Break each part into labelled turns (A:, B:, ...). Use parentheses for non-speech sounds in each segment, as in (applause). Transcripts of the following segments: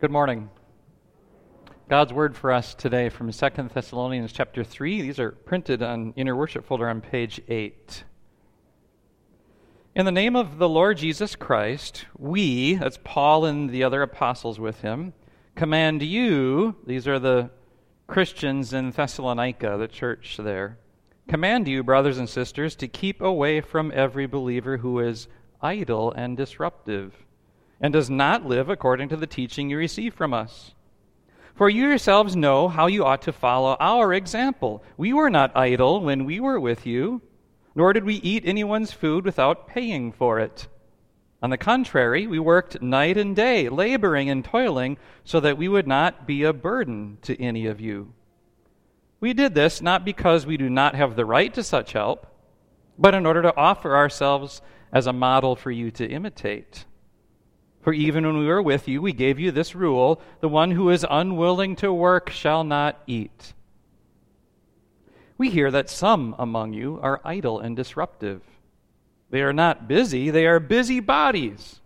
A: Good morning. God's word for us today from 2 Thessalonians chapter 3. These are printed on inner worship folder on page 8. In the name of the Lord Jesus Christ, we, that's Paul and the other apostles with him, command you, these are the Christians in Thessalonica, the church there, command you, brothers and sisters, to keep away from every believer who is idle and disruptive and does not live according to the teaching you receive from us. For you yourselves know how you ought to follow our example. We were not idle when we were with you, nor did we eat anyone's food without paying for it. On the contrary, we worked night and day, laboring and toiling, so that we would not be a burden to any of you. We did this not because we do not have the right to such help, but in order to offer ourselves as a model for you to imitate. For even when we were with you, we gave you this rule the one who is unwilling to work shall not eat. We hear that some among you are idle and disruptive. They are not busy, they are busy bodies.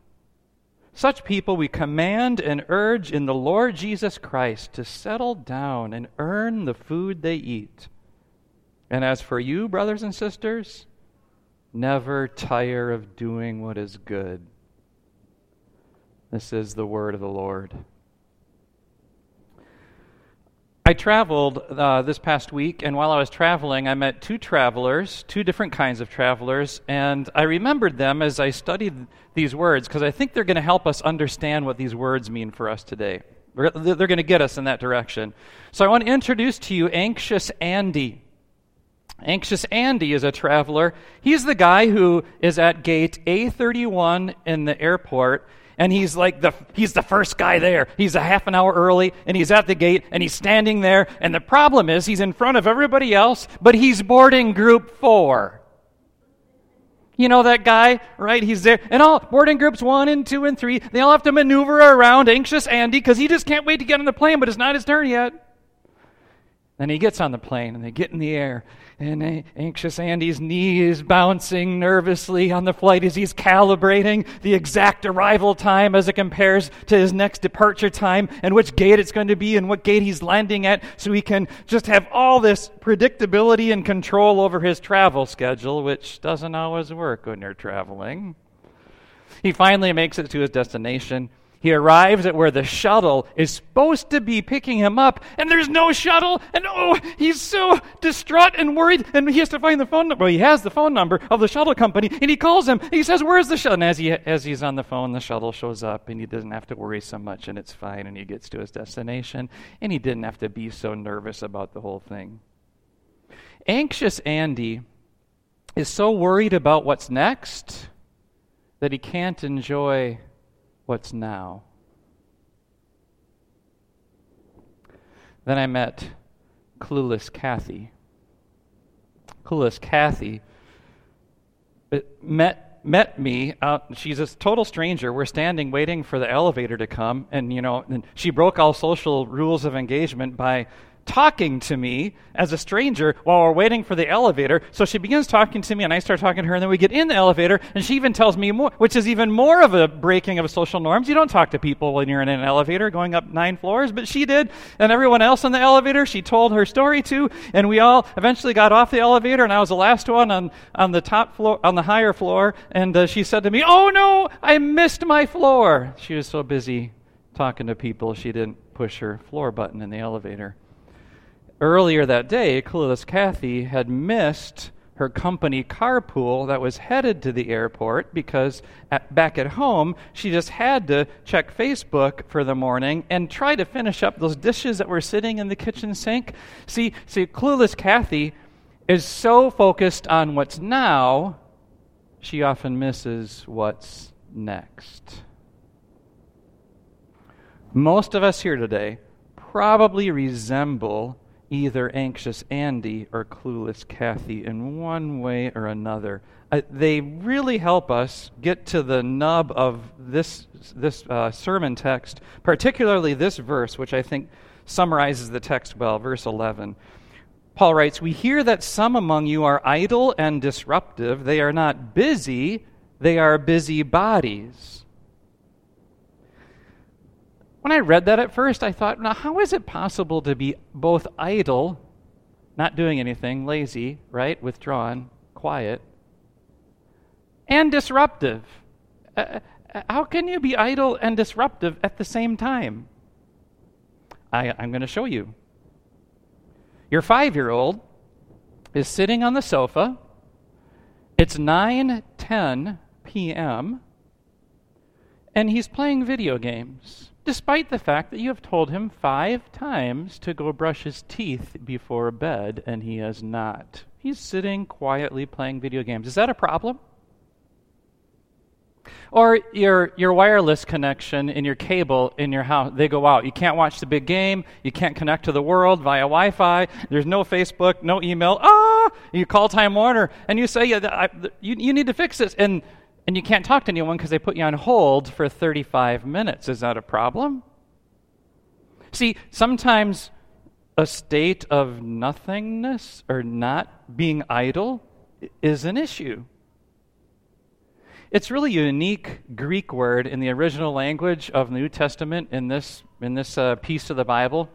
A: Such people we command and urge in the Lord Jesus Christ to settle down and earn the food they eat. And as for you, brothers and sisters, never tire of doing what is good this is the word of the Lord. I traveled uh, this past week, and while I was traveling, I met two travelers, two different kinds of travelers, and I remembered them as I studied these words because I think they're going to help us understand what these words mean for us today. They're going to get us in that direction. So I want to introduce to you Anxious Andy. Anxious Andy is a traveler. He's the guy who is at gate A31 in the airport and he's like the he's the first guy there. He's a half an hour early and he's at the gate and he's standing there and the problem is he's in front of everybody else, but he's boarding group 4. You know that guy, right? He's there. And all boarding groups 1 and 2 and 3, they all have to maneuver around anxious Andy cuz he just can't wait to get on the plane, but it's not his turn yet. Then he gets on the plane and they get in the air and anxious Andy's knee is bouncing nervously on the flight as he's calibrating the exact arrival time as it compares to his next departure time and which gate it's going to be and what gate he's landing at so he can just have all this predictability and control over his travel schedule, which doesn't always work when you're traveling. He finally makes it to his destination he arrives at where the shuttle is supposed to be picking him up, and there's no shuttle, and oh, he's so distraught and worried, and he has to find the phone number. Well, he has the phone number of the shuttle company, and he calls him. he says, Where's the shuttle? And as, he, as he's on the phone, the shuttle shows up, and he doesn't have to worry so much, and it's fine, and he gets to his destination, and he didn't have to be so nervous about the whole thing. Anxious Andy is so worried about what's next that he can't enjoy what's now. Then I met Clueless Kathy. Clueless Kathy uh, met met me out she's a total stranger we're standing waiting for the elevator to come and you know and she broke all social rules of engagement by talking to me as a stranger while we're waiting for the elevator. So she begins talking to me, and I start talking to her, and then we get in the elevator, and she even tells me more, which is even more of a breaking of social norms. You don't talk to people when you're in an elevator going up nine floors, but she did, and everyone else in the elevator, she told her story to, and we all eventually got off the elevator, and I was the last one on, on the top floor, on the higher floor, and uh, she said to me, Oh no, I missed my floor. She was so busy talking to people, she didn't push her floor button in the elevator. Earlier that day, clueless Kathy had missed her company carpool that was headed to the airport because at, back at home, she just had to check Facebook for the morning and try to finish up those dishes that were sitting in the kitchen sink. See, see, clueless Kathy is so focused on what's now, she often misses what's next. Most of us here today probably resemble either anxious Andy or clueless Kathy in one way or another. Uh, they really help us get to the nub of this, this uh, sermon text, particularly this verse, which I think summarizes the text well, verse 11. Paul writes, We hear that some among you are idle and disruptive. They are not busy, they are busy bodies. When I read that at first, I thought, now, how is it possible to be both idle, not doing anything, lazy, right, withdrawn, quiet, and disruptive? Uh, uh how can you be idle and disruptive at the same time? I, I'm going to show you. Your five year old is sitting on the sofa. It's 9 10 p.m., and he's playing video games, despite the fact that you have told him five times to go brush his teeth before bed, and he has not. He's sitting quietly playing video games. Is that a problem? Or your, your wireless connection in your cable in your house, they go out. You can't watch the big game. You can't connect to the world via Wi Fi. There's no Facebook, no email. Ah! You call Time Warner and you say, yeah, I, you, you need to fix this. And, and you can't talk to anyone because they put you on hold for 35 minutes. Is that a problem? See, sometimes a state of nothingness or not being idle is an issue. It's really a unique Greek word in the original language of the New Testament in this, in this uh, piece of the Bible.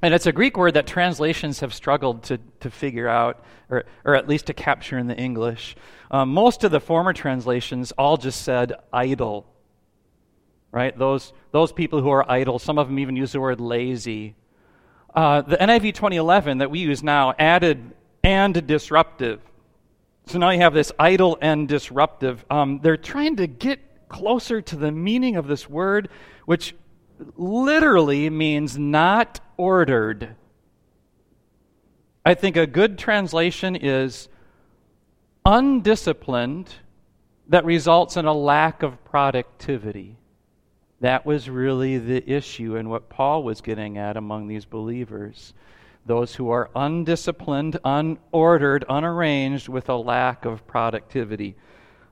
A: And it's a Greek word that translations have struggled to, to figure out, or, or at least to capture in the English. Um, most of the former translations all just said idle, right? Those, those people who are idle, some of them even use the word lazy. Uh, the NIV 2011 that we use now added and disruptive. So now you have this idle and disruptive. Um, they're trying to get closer to the meaning of this word, which literally means not ordered. I think a good translation is undisciplined that results in a lack of productivity. That was really the issue and what Paul was getting at among these believers those who are undisciplined, unordered, unarranged, with a lack of productivity.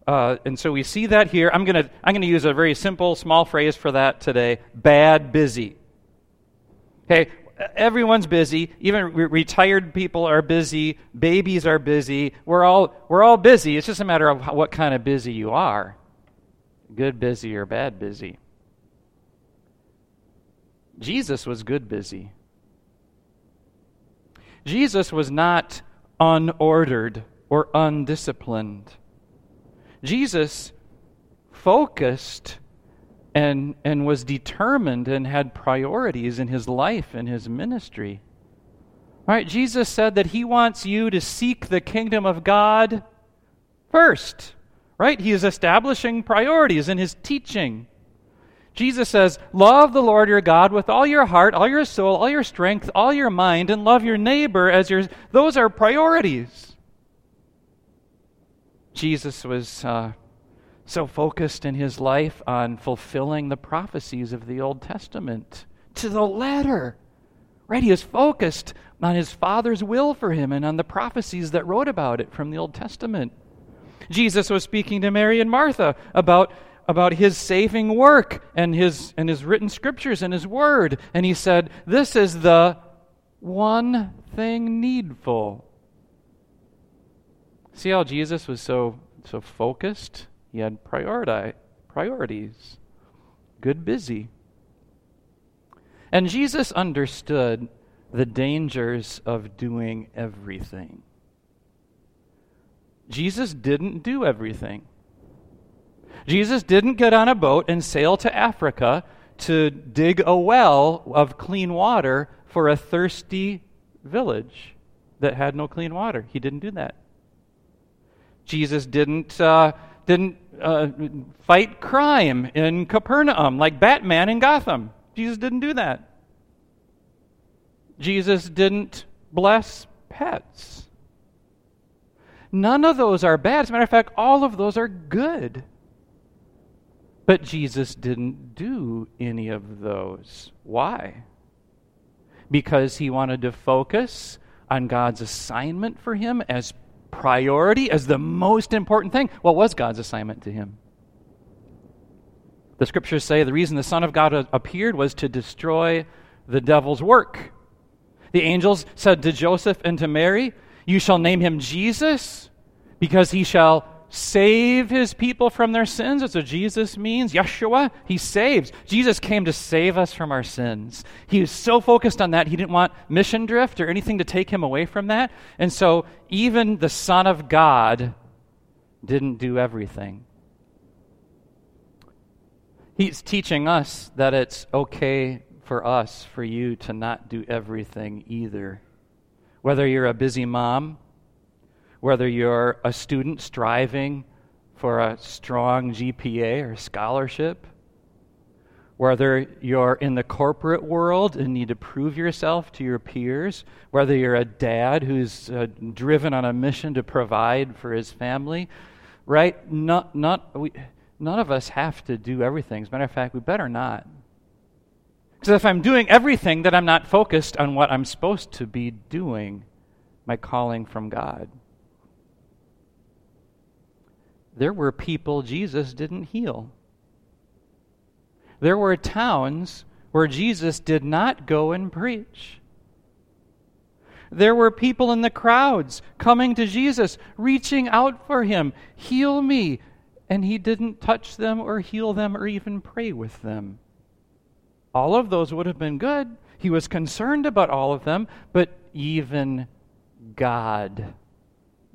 A: Uh, and so we see that here. I'm going to I'm going to use a very simple, small phrase for that today bad busy. Okay, everyone's busy. Even re- retired people are busy. Babies are busy. We're all, we're all busy. It's just a matter of what kind of busy you are good busy or bad busy. Jesus was good busy. Jesus was not unordered or undisciplined. Jesus focused and, and was determined and had priorities in his life and his ministry. All right, Jesus said that he wants you to seek the kingdom of God first. Right? He is establishing priorities in his teaching. Jesus says, Love the Lord your God with all your heart, all your soul, all your strength, all your mind, and love your neighbor as your. Those are priorities. Jesus was uh, so focused in his life on fulfilling the prophecies of the Old Testament to the letter. Right? He was focused on his Father's will for him and on the prophecies that wrote about it from the Old Testament. Jesus was speaking to Mary and Martha about about his saving work and his, and his written scriptures and his word. And he said, This is the one thing needful. See how Jesus was so, so focused? He had priorities. Good busy. And Jesus understood the dangers of doing everything. Jesus didn't do everything. Jesus didn't get on a boat and sail to Africa to dig a well of clean water for a thirsty village that had no clean water. He didn't do that. Jesus didn't, uh, didn't uh, fight crime in Capernaum like Batman in Gotham. Jesus didn't do that. Jesus didn't bless pets. None of those are bad. As a matter of fact, all of those are good. But Jesus didn't do any of those. Why? Because he wanted to focus on God's assignment for him as priority, as the most important thing. What was God's assignment to him? The scriptures say the reason the Son of God appeared was to destroy the devil's work. The angels said to Joseph and to Mary, You shall name him Jesus, because he shall save his people from their sins. That's what Jesus means. Yeshua, he saves. Jesus came to save us from our sins. He was so focused on that, he didn't want mission drift or anything to take him away from that. And so, even the Son of God didn't do everything. He's teaching us that it's okay for us, for you, to not do everything either. Whether you're a busy mom, whether you're a student striving for a strong GPA or scholarship, whether you're in the corporate world and need to prove yourself to your peers, whether you're a dad who's uh, driven on a mission to provide for his family, right? Not, not, we, none of us have to do everything. As a matter of fact, we better not. Because if I'm doing everything, then I'm not focused on what I'm supposed to be doing, my calling from God. There were people Jesus didn't heal. There were towns where Jesus did not go and preach. There were people in the crowds coming to Jesus, reaching out for him, heal me. And he didn't touch them or heal them or even pray with them. All of those would have been good. He was concerned about all of them, but even God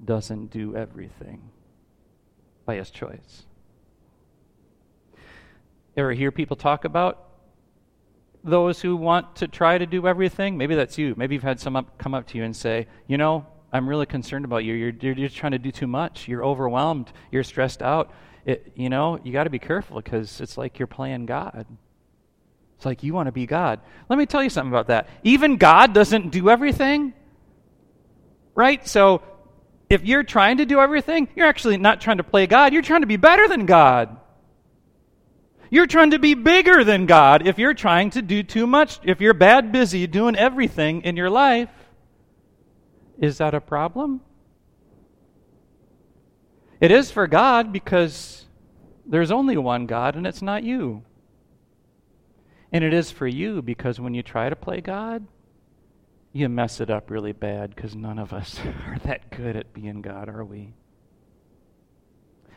A: doesn't do everything by his choice. Ever hear people talk about those who want to try to do everything? Maybe that's you. Maybe you've had some come up to you and say, you know, I'm really concerned about you. You're, you're, you're trying to do too much. You're overwhelmed. You're stressed out. It, you know, you got to be careful because it's like you're playing God. It's like you want to be God. Let me tell you something about that. Even God doesn't do everything, right? So if you're trying to do everything, you're actually not trying to play God. You're trying to be better than God. You're trying to be bigger than God if you're trying to do too much. If you're bad busy doing everything in your life, is that a problem? It is for God because there's only one God and it's not you. And it is for you because when you try to play God, you mess it up really bad because none of us (laughs) are that good at being God, are we?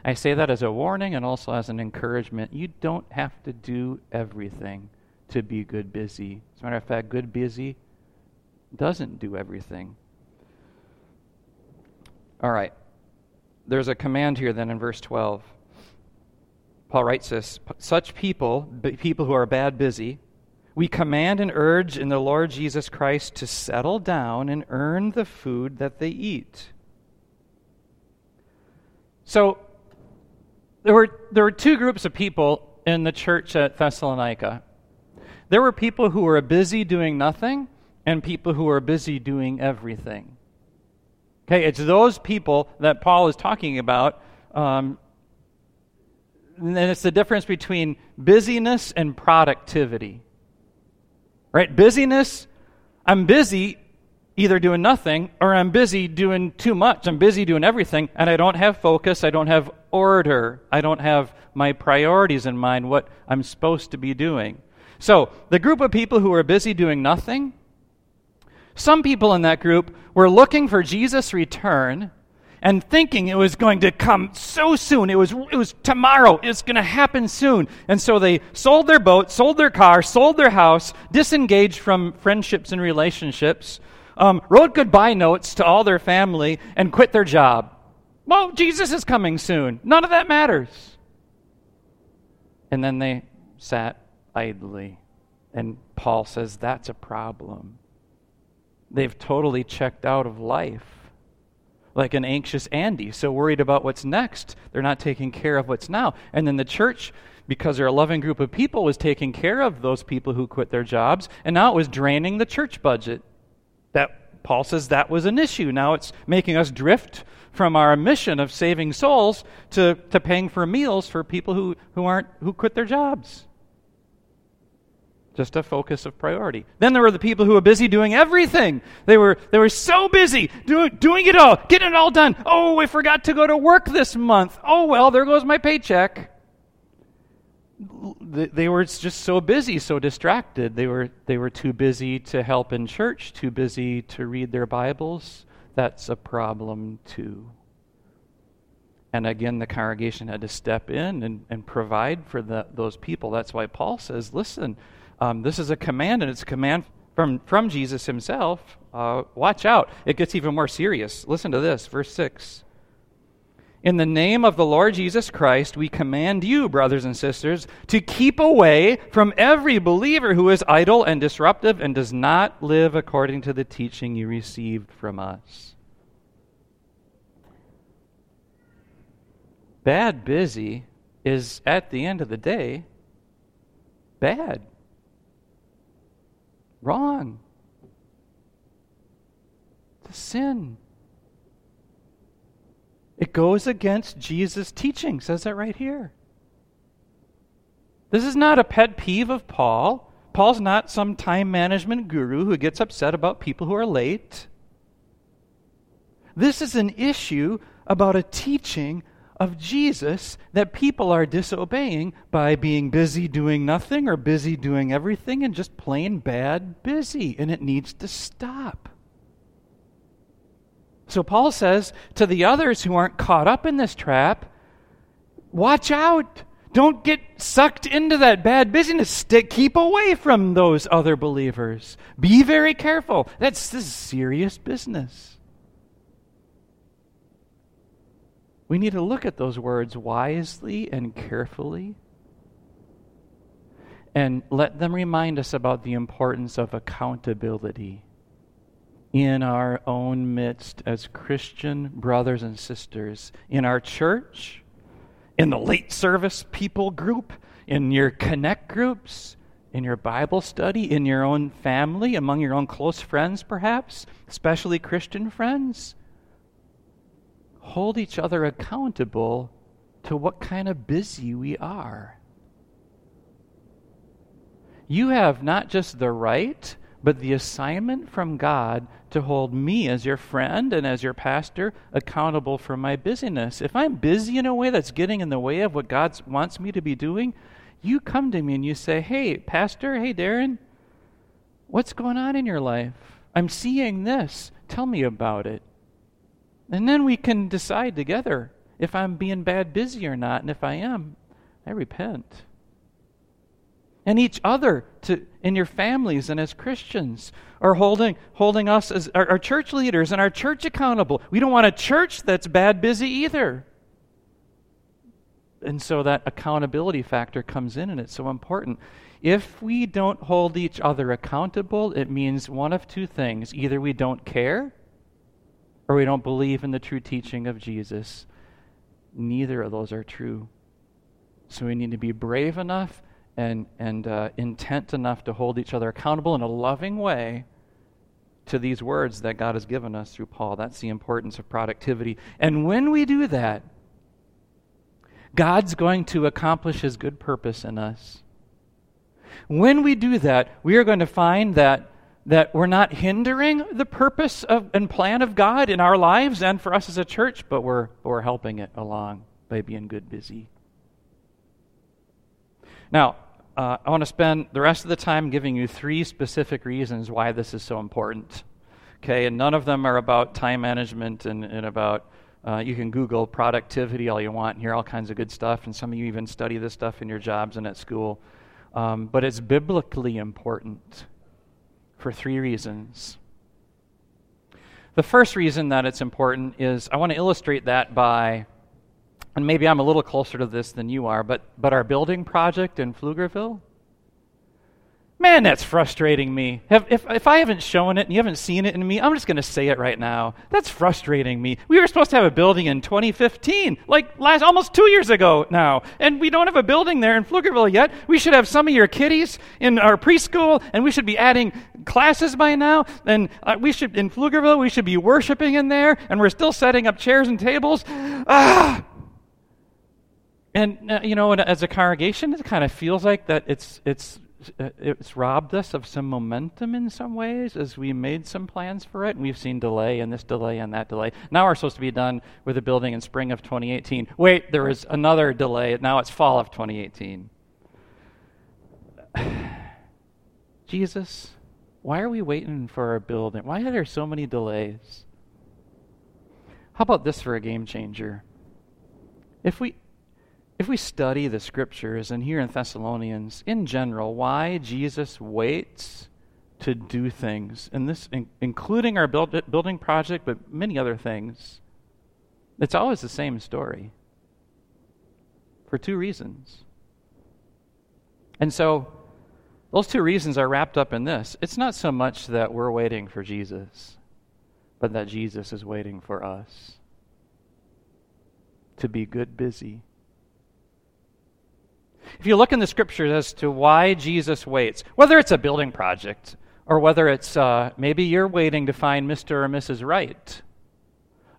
A: I say that as a warning and also as an encouragement. You don't have to do everything to be good busy. As a matter of fact, good busy doesn't do everything. All right. There's a command here then in verse 12. Paul writes this Such people, people who are bad busy, we command and urge in the Lord Jesus Christ to settle down and earn the food that they eat. So, there were, there were two groups of people in the church at Thessalonica. There were people who were busy doing nothing and people who were busy doing everything. Okay, it's those people that Paul is talking about. Um, and it's the difference between busyness and productivity. Right? Busyness, I'm busy either doing nothing or I'm busy doing too much. I'm busy doing everything and I don't have focus, I don't have order, I don't have my priorities in mind, what I'm supposed to be doing. So, the group of people who are busy doing nothing, some people in that group were looking for Jesus' return and thinking it was going to come so soon. It was, it was tomorrow. It's going to happen soon. And so they sold their boat, sold their car, sold their house, disengaged from friendships and relationships, um, wrote goodbye notes to all their family, and quit their job. Well, Jesus is coming soon. None of that matters. And then they sat idly. And Paul says that's a problem. They've totally checked out of life. Like an anxious Andy, so worried about what's next. They're not taking care of what's now. And then the church, because they're a loving group of people, was taking care of those people who quit their jobs, and now it was draining the church budget. That Paul says that was an issue. Now it's making us drift from our mission of saving souls to, to paying for meals for people who, who aren't who quit their jobs. Just a focus of priority. Then there were the people who were busy doing everything. They were, they were so busy doing, doing it all, getting it all done. Oh, I forgot to go to work this month. Oh, well, there goes my paycheck they were just so busy, so distracted. They were, they were too busy to help in church, too busy to read their Bibles. That's a problem too. And again, the congregation had to step in and, and provide for the, those people. That's why Paul says, listen, um, this is a command, and it's a command from, from Jesus himself. Uh, watch out. It gets even more serious. Listen to this, verse 6. In the name of the Lord Jesus Christ, we command you, brothers and sisters, to keep away from every believer who is idle and disruptive and does not live according to the teaching you received from us. Bad busy is, at the end of the day, bad. Wrong. A sin. It goes against Jesus' teaching, says that right here. This is not a pet peeve of Paul. Paul's not some time management guru who gets upset about people who are late. This is an issue about a teaching of Jesus that people are disobeying by being busy doing nothing or busy doing everything and just plain bad busy, and it needs to stop. So Paul says to the others who aren't caught up in this trap, watch out. Don't get sucked into that bad business. Stick, keep away from those other believers. Be very careful. That's this serious business. We need to look at those words wisely and carefully and let them remind us about the importance of accountability in our own midst as Christian brothers and sisters, in our church, in the late service people group, in your connect groups, in your Bible study, in your own family, among your own close friends, perhaps, especially Christian friends hold each other accountable to what kind of busy we are. You have not just the right, but the assignment from God to hold me as your friend and as your pastor accountable for my busyness. If I'm busy in a way that's getting in the way of what God wants me to be doing, you come to me and you say, Hey, Pastor, hey, Darren, what's going on in your life? I'm seeing this. Tell me about it. And then we can decide together if I'm being bad busy or not. And if I am, I repent. And each other to in your families and as Christians are holding holding us as our, our church leaders and our church accountable. We don't want a church that's bad busy either. And so that accountability factor comes in and it's so important. If we don't hold each other accountable, it means one of two things. Either we don't care or we don't believe in the true teaching of Jesus. Neither of those are true. So we need to be brave enough and, and uh, intent enough to hold each other accountable in a loving way to these words that God has given us through Paul. That's the importance of productivity. And when we do that, God's going to accomplish his good purpose in us. When we do that, we are going to find that that we're not hindering the purpose of, and plan of God in our lives and for us as a church, but we're, we're helping it along by being good busy. Now, uh, I want to spend the rest of the time giving you three specific reasons why this is so important. Okay, and none of them are about time management and, and about, uh, you can Google productivity all you want and hear all kinds of good stuff, and some of you even study this stuff in your jobs and at school. Um, but it's biblically important for three reasons. The first reason that it's important is I want to illustrate that by, and maybe I'm a little closer to this than you are, but, but our building project in Pflugerville. Man, that's frustrating me. If, if, if, I haven't shown it and you haven't seen it in me, I'm just going to say it right now. That's frustrating me. We were supposed to have a building in 2015, like last almost two years ago now, and we don't have a building there in Pflugerville yet. We should have some of your kiddies in our preschool, and we should be adding classes by now. And uh, we should in Pflugerville, we should be worshiping in there, and we're still setting up chairs and tables. Ah. And uh, you know, as a congregation, it kind of feels like that it's it's uh, it's robbed us of some momentum in some ways as we made some plans for it, and we've seen delay and this delay and that delay. Now we're supposed to be done with the building in spring of 2018. Wait, there is another delay. Now it's fall of 2018. (sighs) Jesus, why are we waiting for our building? Why are there so many delays? How about this for a game changer? If we if we study the scriptures and here in Thessalonians in general, why Jesus waits to do things, and this in, including our build, building project, but many other things, it's always the same story for two reasons. And so, those two reasons are wrapped up in this. It's not so much that we're waiting for Jesus, but that Jesus is waiting for us to be good busy. If you look in the scriptures as to why Jesus waits, whether it's a building project or whether it's uh, maybe you're waiting to find Mr. or Mrs. Right,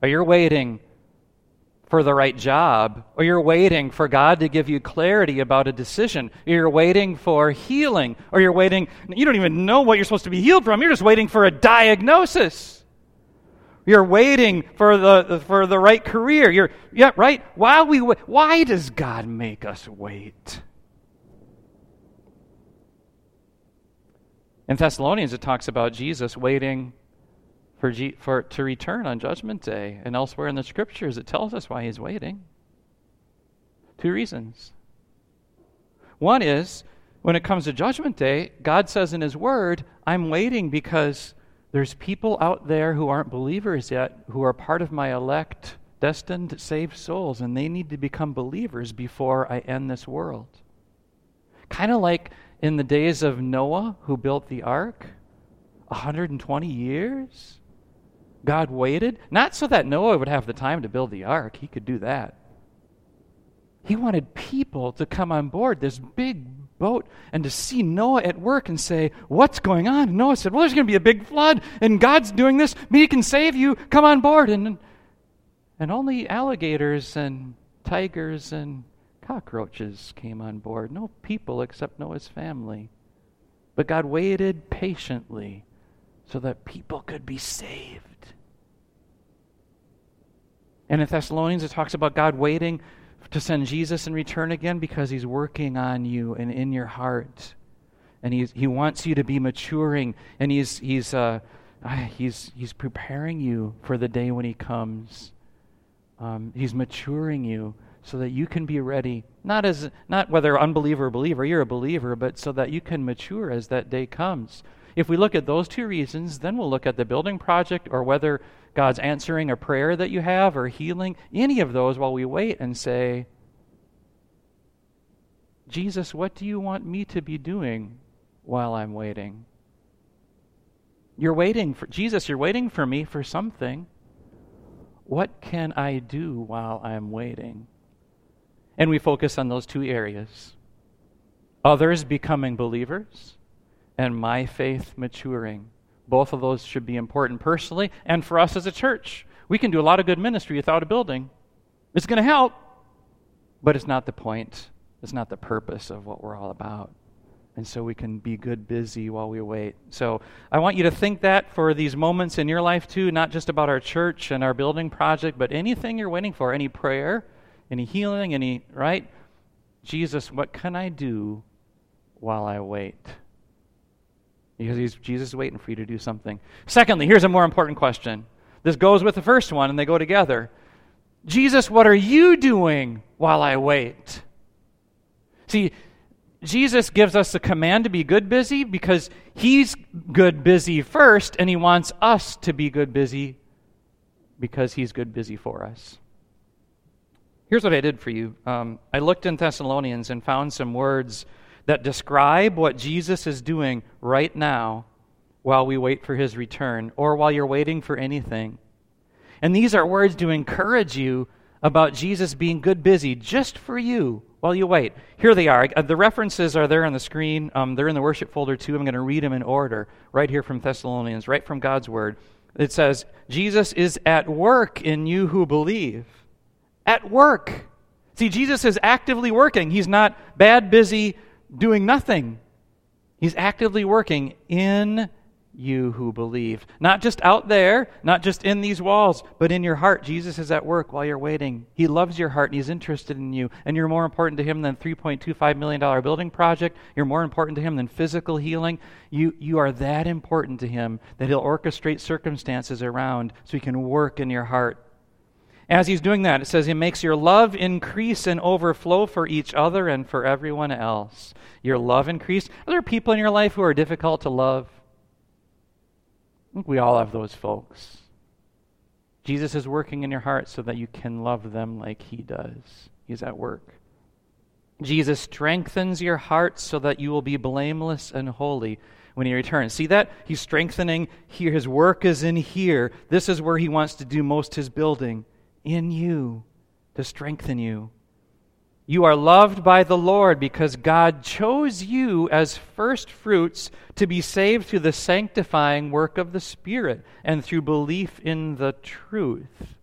A: or you're waiting for the right job, or you're waiting for God to give you clarity about a decision, or you're waiting for healing, or you're waiting, you don't even know what you're supposed to be healed from, you're just waiting for a diagnosis. You're waiting for the, for the right career. You're, yeah, right? While we why does God make us wait? In Thessalonians, it talks about Jesus waiting for, G, for to return on Judgment Day, and elsewhere in the Scriptures, it tells us why he's waiting. Two reasons. One is when it comes to Judgment Day, God says in His Word, "I'm waiting because there's people out there who aren't believers yet, who are part of my elect, destined, saved souls, and they need to become believers before I end this world." Kind of like in the days of Noah, who built the ark, 120 years. God waited, not so that Noah would have the time to build the ark, he could do that. He wanted people to come on board this big boat and to see Noah at work and say, What's going on? And Noah said, Well, there's going to be a big flood, and God's doing this. Me can save you. Come on board. And, and only alligators and tigers and cockroaches came on board. No people except Noah's family. But God waited patiently so that people could be saved. And in Thessalonians, it talks about God waiting to send Jesus and return again because he's working on you and in your heart. And he's, he wants you to be maturing, and he's, he's, uh, ah, he's, he's preparing you for the day when he comes. Um, he's maturing you so that you can be ready not as not whether unbeliever or believer you're a believer but so that you can mature as that day comes if we look at those two reasons then we'll look at the building project or whether god's answering a prayer that you have or healing any of those while we wait and say jesus what do you want me to be doing while i'm waiting? You're waiting for jesus you're waiting for me for something. What can i do while i'm waiting? And we focus on those two areas. Others becoming believers and my faith maturing. Both of those should be important personally and for us as a church. We can do a lot of good ministry without a building. It's going to help, but it's not the point. It's not the purpose of what we're all about. And so we can be good busy while we wait. So I want you to think that for these moments in your life too, not just about our church and our building project, but anything you're waiting for, any prayer, any healing, any, right? Jesus, what can I do while I wait? Because Jesus is waiting for you to do something. Secondly, here's a more important question. This goes with the first one, and they go together. Jesus, what are you doing while I wait? See, Jesus gives us the command to be good busy because he's good busy first, and he wants us to be good busy because he's good busy for us. Here's what I did for you um, I looked in Thessalonians and found some words that describe what Jesus is doing right now while we wait for his return or while you're waiting for anything. And these are words to encourage you about Jesus being good busy just for you while you wait. Here they are. Uh, the references are there on the screen. Um, they're in the worship folder too. I'm going to read them in order, right here from Thessalonians, right from God's Word. It says, Jesus is at work in you who believe at work. See, Jesus is actively working. He's not bad, busy, doing nothing. He's actively working in you who believe. Not just out there, not just in these walls, but in your heart. Jesus is at work while you're waiting. He loves your heart and He's interested in you. And you're more important to Him than $3.25 million building project. You're more important to Him than physical healing. You, you are that important to Him that He'll orchestrate circumstances around so He can work in your heart As he's doing that, it says he makes your love increase and overflow for each other and for everyone else. Your love increase. Are there people in your life who are difficult to love? I think we all have those folks. Jesus is working in your heart so that you can love them like he does. He's at work. Jesus strengthens your heart so that you will be blameless and holy when he returns. See that? He's strengthening here. His work is in here. This is where he wants to do most his building in you to strengthen you. You are loved by the Lord because God chose you as first fruits to be saved through the sanctifying work of the Spirit and through belief in the truth.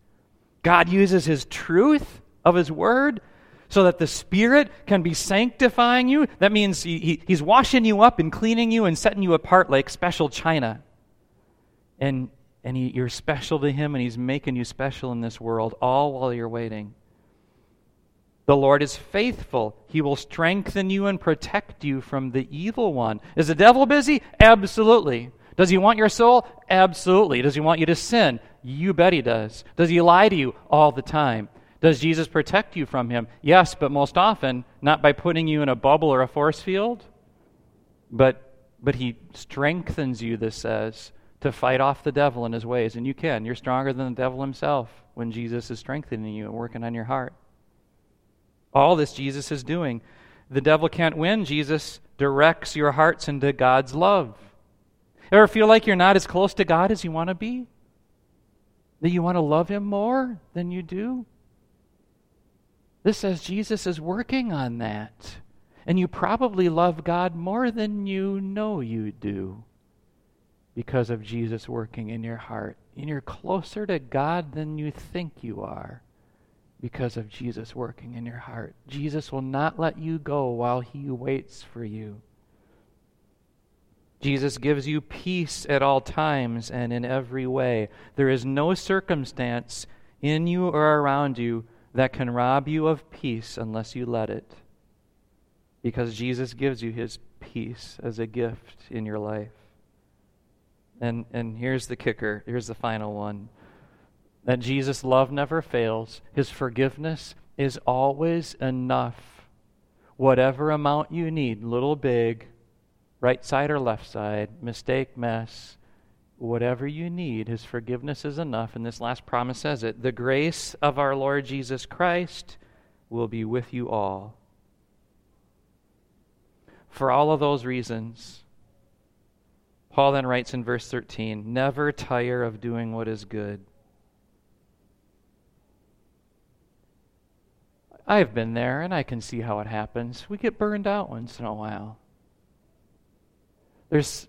A: God uses His truth of His Word so that the Spirit can be sanctifying you. That means he, he, He's washing you up and cleaning you and setting you apart like special china. And and he, you're special to Him, and He's making you special in this world, all while you're waiting. The Lord is faithful. He will strengthen you and protect you from the evil one. Is the devil busy? Absolutely. Does he want your soul? Absolutely. Does he want you to sin? You bet he does. Does he lie to you all the time? Does Jesus protect you from him? Yes, but most often not by putting you in a bubble or a force field, but but he strengthens you this says to fight off the devil and his ways. And you can. You're stronger than the devil himself when Jesus is strengthening you and working on your heart. All this Jesus is doing. The devil can't win. Jesus directs your hearts into God's love. Ever feel like you're not as close to God as you want to be? That you want to love Him more than you do? This says Jesus is working on that. And you probably love God more than you know you do because of Jesus working in your heart. And you're closer to God than you think you are because of Jesus working in your heart. Jesus will not let you go while he waits for you. Jesus gives you peace at all times and in every way. There is no circumstance in you or around you that can rob you of peace unless you let it. Because Jesus gives you his peace as a gift in your life. And, and here's the kicker here's the final one that Jesus' love never fails, his forgiveness is always enough. Whatever amount you need, little, big, right side or left side, mistake, mess, whatever you need, his forgiveness is enough. And this last promise says it the grace of our Lord Jesus Christ will be with you all. For all of those reasons, Paul then writes in verse 13 Never tire of doing what is good. I've been there and I can see how it happens. We get burned out once in a while. There's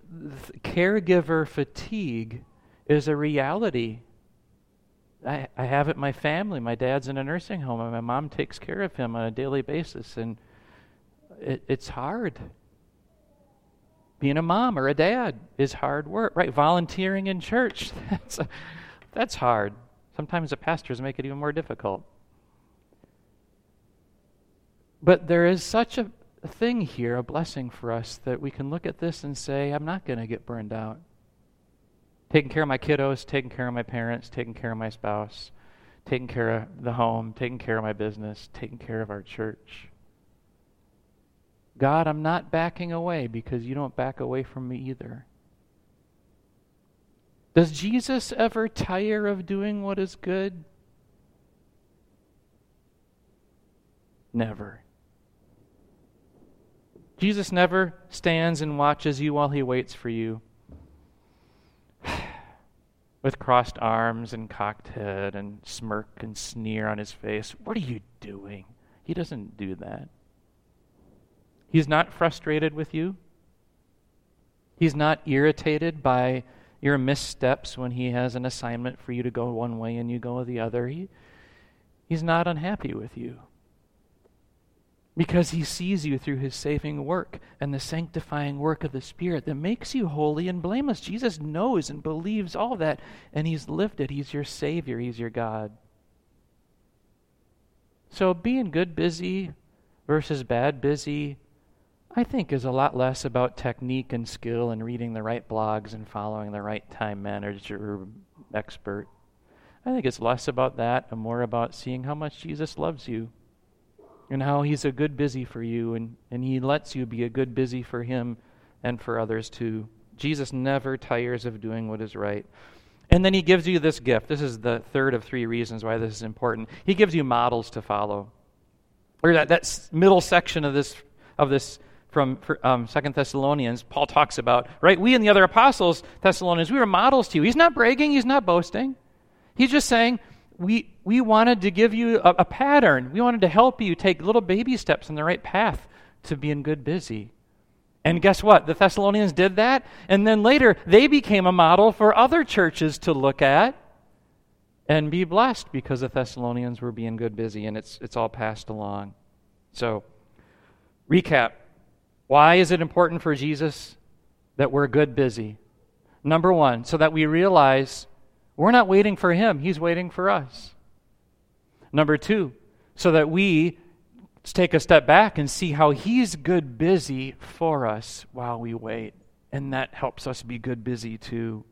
A: caregiver fatigue is a reality. I, I have it in my family. My dad's in a nursing home, and my mom takes care of him on a daily basis, and it, it's hard being a mom or a dad is hard work, right? Volunteering in church, (laughs) that's, that's hard. Sometimes the pastors make it even more difficult. But there is such a, a thing here, a blessing for us, that we can look at this and say, I'm not going to get burned out. Taking care of my kiddos, taking care of my parents, taking care of my spouse, taking care of the home, taking care of my business, taking care of our church. God, I'm not backing away because you don't back away from me either. Does Jesus ever tire of doing what is good? Never. Jesus never stands and watches you while he waits for you (sighs) with crossed arms and cocked head and smirk and sneer on his face. What are you doing? He doesn't do that. He's not frustrated with you. He's not irritated by your missteps when he has an assignment for you to go one way and you go the other. He, he's not unhappy with you because he sees you through his saving work and the sanctifying work of the Spirit that makes you holy and blameless. Jesus knows and believes all that, and he's lived it. He's your Savior, he's your God. So being good busy versus bad busy I think is a lot less about technique and skill and reading the right blogs and following the right time manager expert. I think it's less about that and more about seeing how much Jesus loves you and how he's a good busy for you and, and he lets you be a good busy for him and for others too. Jesus never tires of doing what is right. And then he gives you this gift. This is the third of three reasons why this is important. He gives you models to follow. Or that, that middle section of this, of this from um, Second Thessalonians, Paul talks about, right? We and the other apostles, Thessalonians, we were models to you. He's not bragging, he's not boasting. He's just saying, we, we wanted to give you a, a pattern. We wanted to help you take little baby steps in the right path to being good busy. And guess what? The Thessalonians did that. And then later, they became a model for other churches to look at and be blessed because the Thessalonians were being good busy. And it's, it's all passed along. So, recap. Why is it important for Jesus that we're good busy? Number one, so that we realize we're not waiting for him, he's waiting for us. Number two, so that we take a step back and see how he's good busy for us while we wait. And that helps us be good busy too.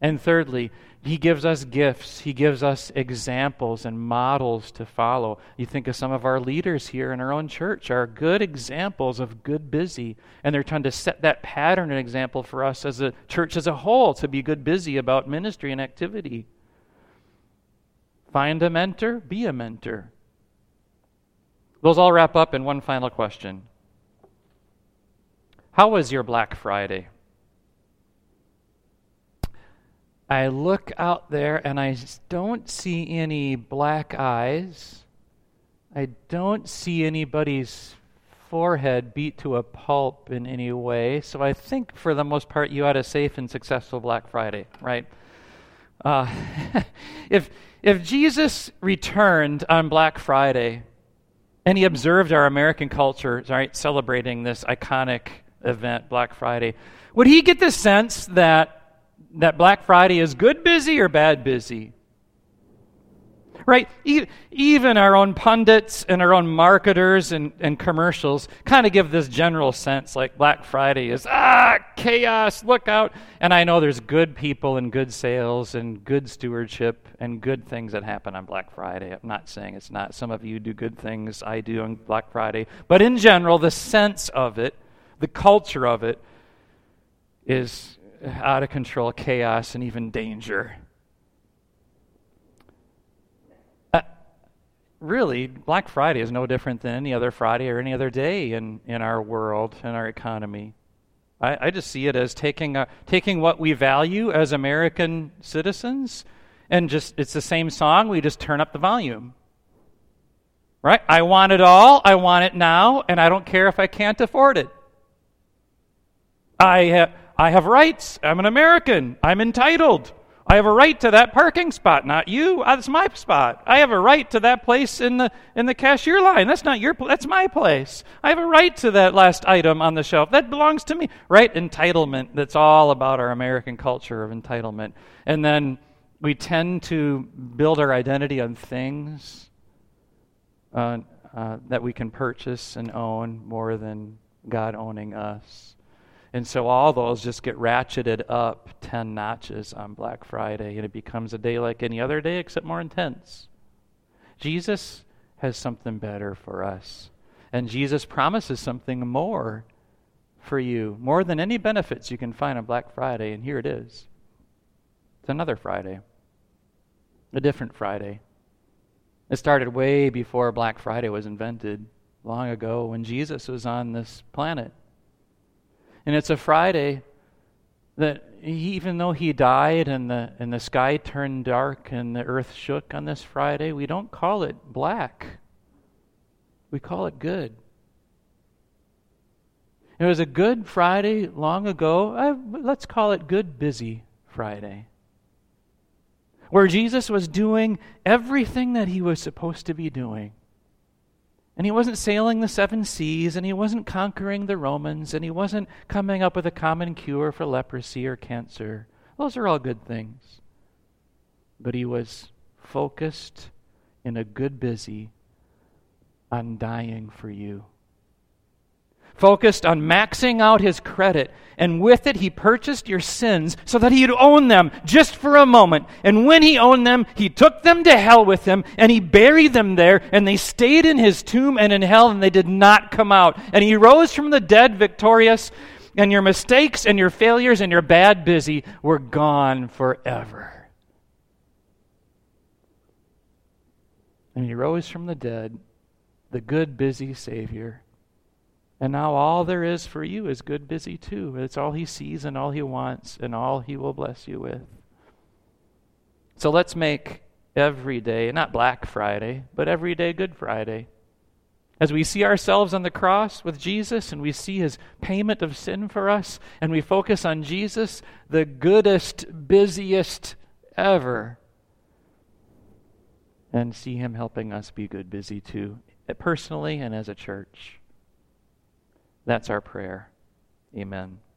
A: And thirdly, he gives us gifts. He gives us examples and models to follow. You think of some of our leaders here in our own church are good examples of good busy. And they're trying to set that pattern and example for us as a church as a whole to be good busy about ministry and activity. Find a mentor, be a mentor. Those all wrap up in one final question How was your Black Friday? I look out there and I don't see any black eyes. I don't see anybody's forehead beat to a pulp in any way. So I think for the most part you had a safe and successful Black Friday, right? Uh, (laughs) if if Jesus returned on Black Friday and he observed our American culture, right, celebrating this iconic event, Black Friday, would he get the sense that that Black Friday is good busy or bad busy. Right? even our own pundits and our own marketers and, and commercials kind of give this general sense like Black Friday is, ah, chaos, look out. And I know there's good people and good sales and good stewardship and good things that happen on Black Friday. I'm not saying it's not. Some of you do good things, I do on Black Friday. But in general, the sense of it, the culture of it, is out of control chaos and even danger. Uh, really, Black Friday is no different than any other Friday or any other day in, in our world and our economy. I, I just see it as taking, a, taking what we value as American citizens and just, it's the same song, we just turn up the volume. Right? I want it all, I want it now, and I don't care if I can't afford it. I have I have rights. I'm an American. I'm entitled. I have a right to that parking spot, not you. Uh, that's my spot. I have a right to that place in the in the cashier line. That's not your. That's my place. I have a right to that last item on the shelf. That belongs to me. Right? Entitlement. That's all about our American culture of entitlement. And then we tend to build our identity on things uh, uh, that we can purchase and own more than God owning us. And so all those just get ratcheted up 10 notches on Black Friday, and it becomes a day like any other day except more intense. Jesus has something better for us. And Jesus promises something more for you, more than any benefits you can find on Black Friday, and here it is. It's another Friday, a different Friday. It started way before Black Friday was invented, long ago when Jesus was on this planet. And it's a Friday that even though he died and the, and the sky turned dark and the earth shook on this Friday, we don't call it black. We call it good. It was a good Friday long ago. I, let's call it Good Busy Friday. Where Jesus was doing everything that he was supposed to be doing. And he wasn't sailing the seven seas, and he wasn't conquering the Romans, and he wasn't coming up with a common cure for leprosy or cancer. Those are all good things. But he was focused in a good busy on dying for you. Focused on maxing out his credit. And with it, he purchased your sins so that he'd own them just for a moment. And when he owned them, he took them to hell with him and he buried them there. And they stayed in his tomb and in hell and they did not come out. And he rose from the dead victorious. And your mistakes and your failures and your bad busy were gone forever. And he rose from the dead, the good, busy Savior. And now all there is for you is good, busy too. It's all he sees and all he wants and all he will bless you with. So let's make every day, not Black Friday, but every day Good Friday. As we see ourselves on the cross with Jesus and we see his payment of sin for us, and we focus on Jesus, the goodest, busiest ever, and see him helping us be good, busy too, personally and as a church. That's our prayer. Amen.